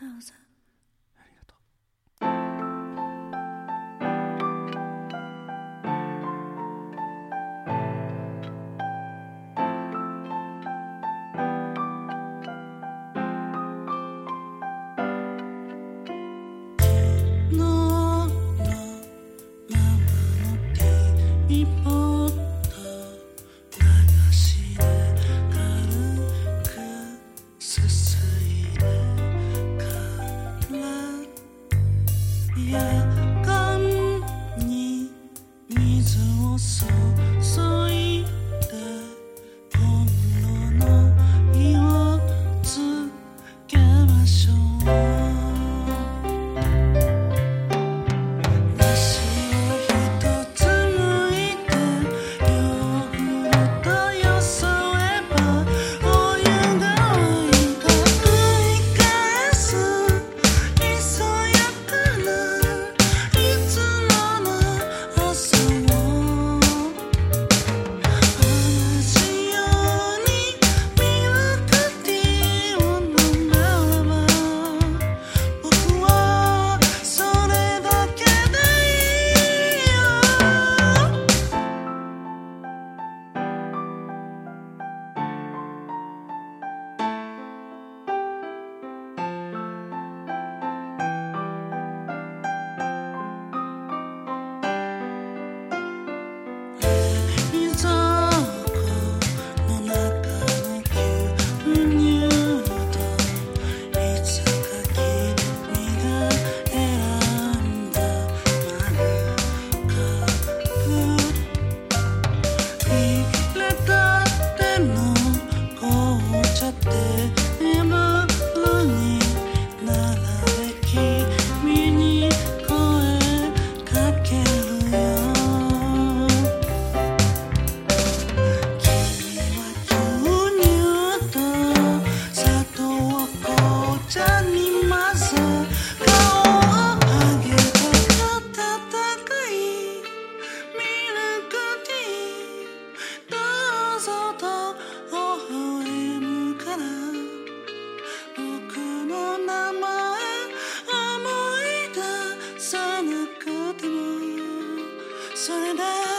thousand. yeah. それだ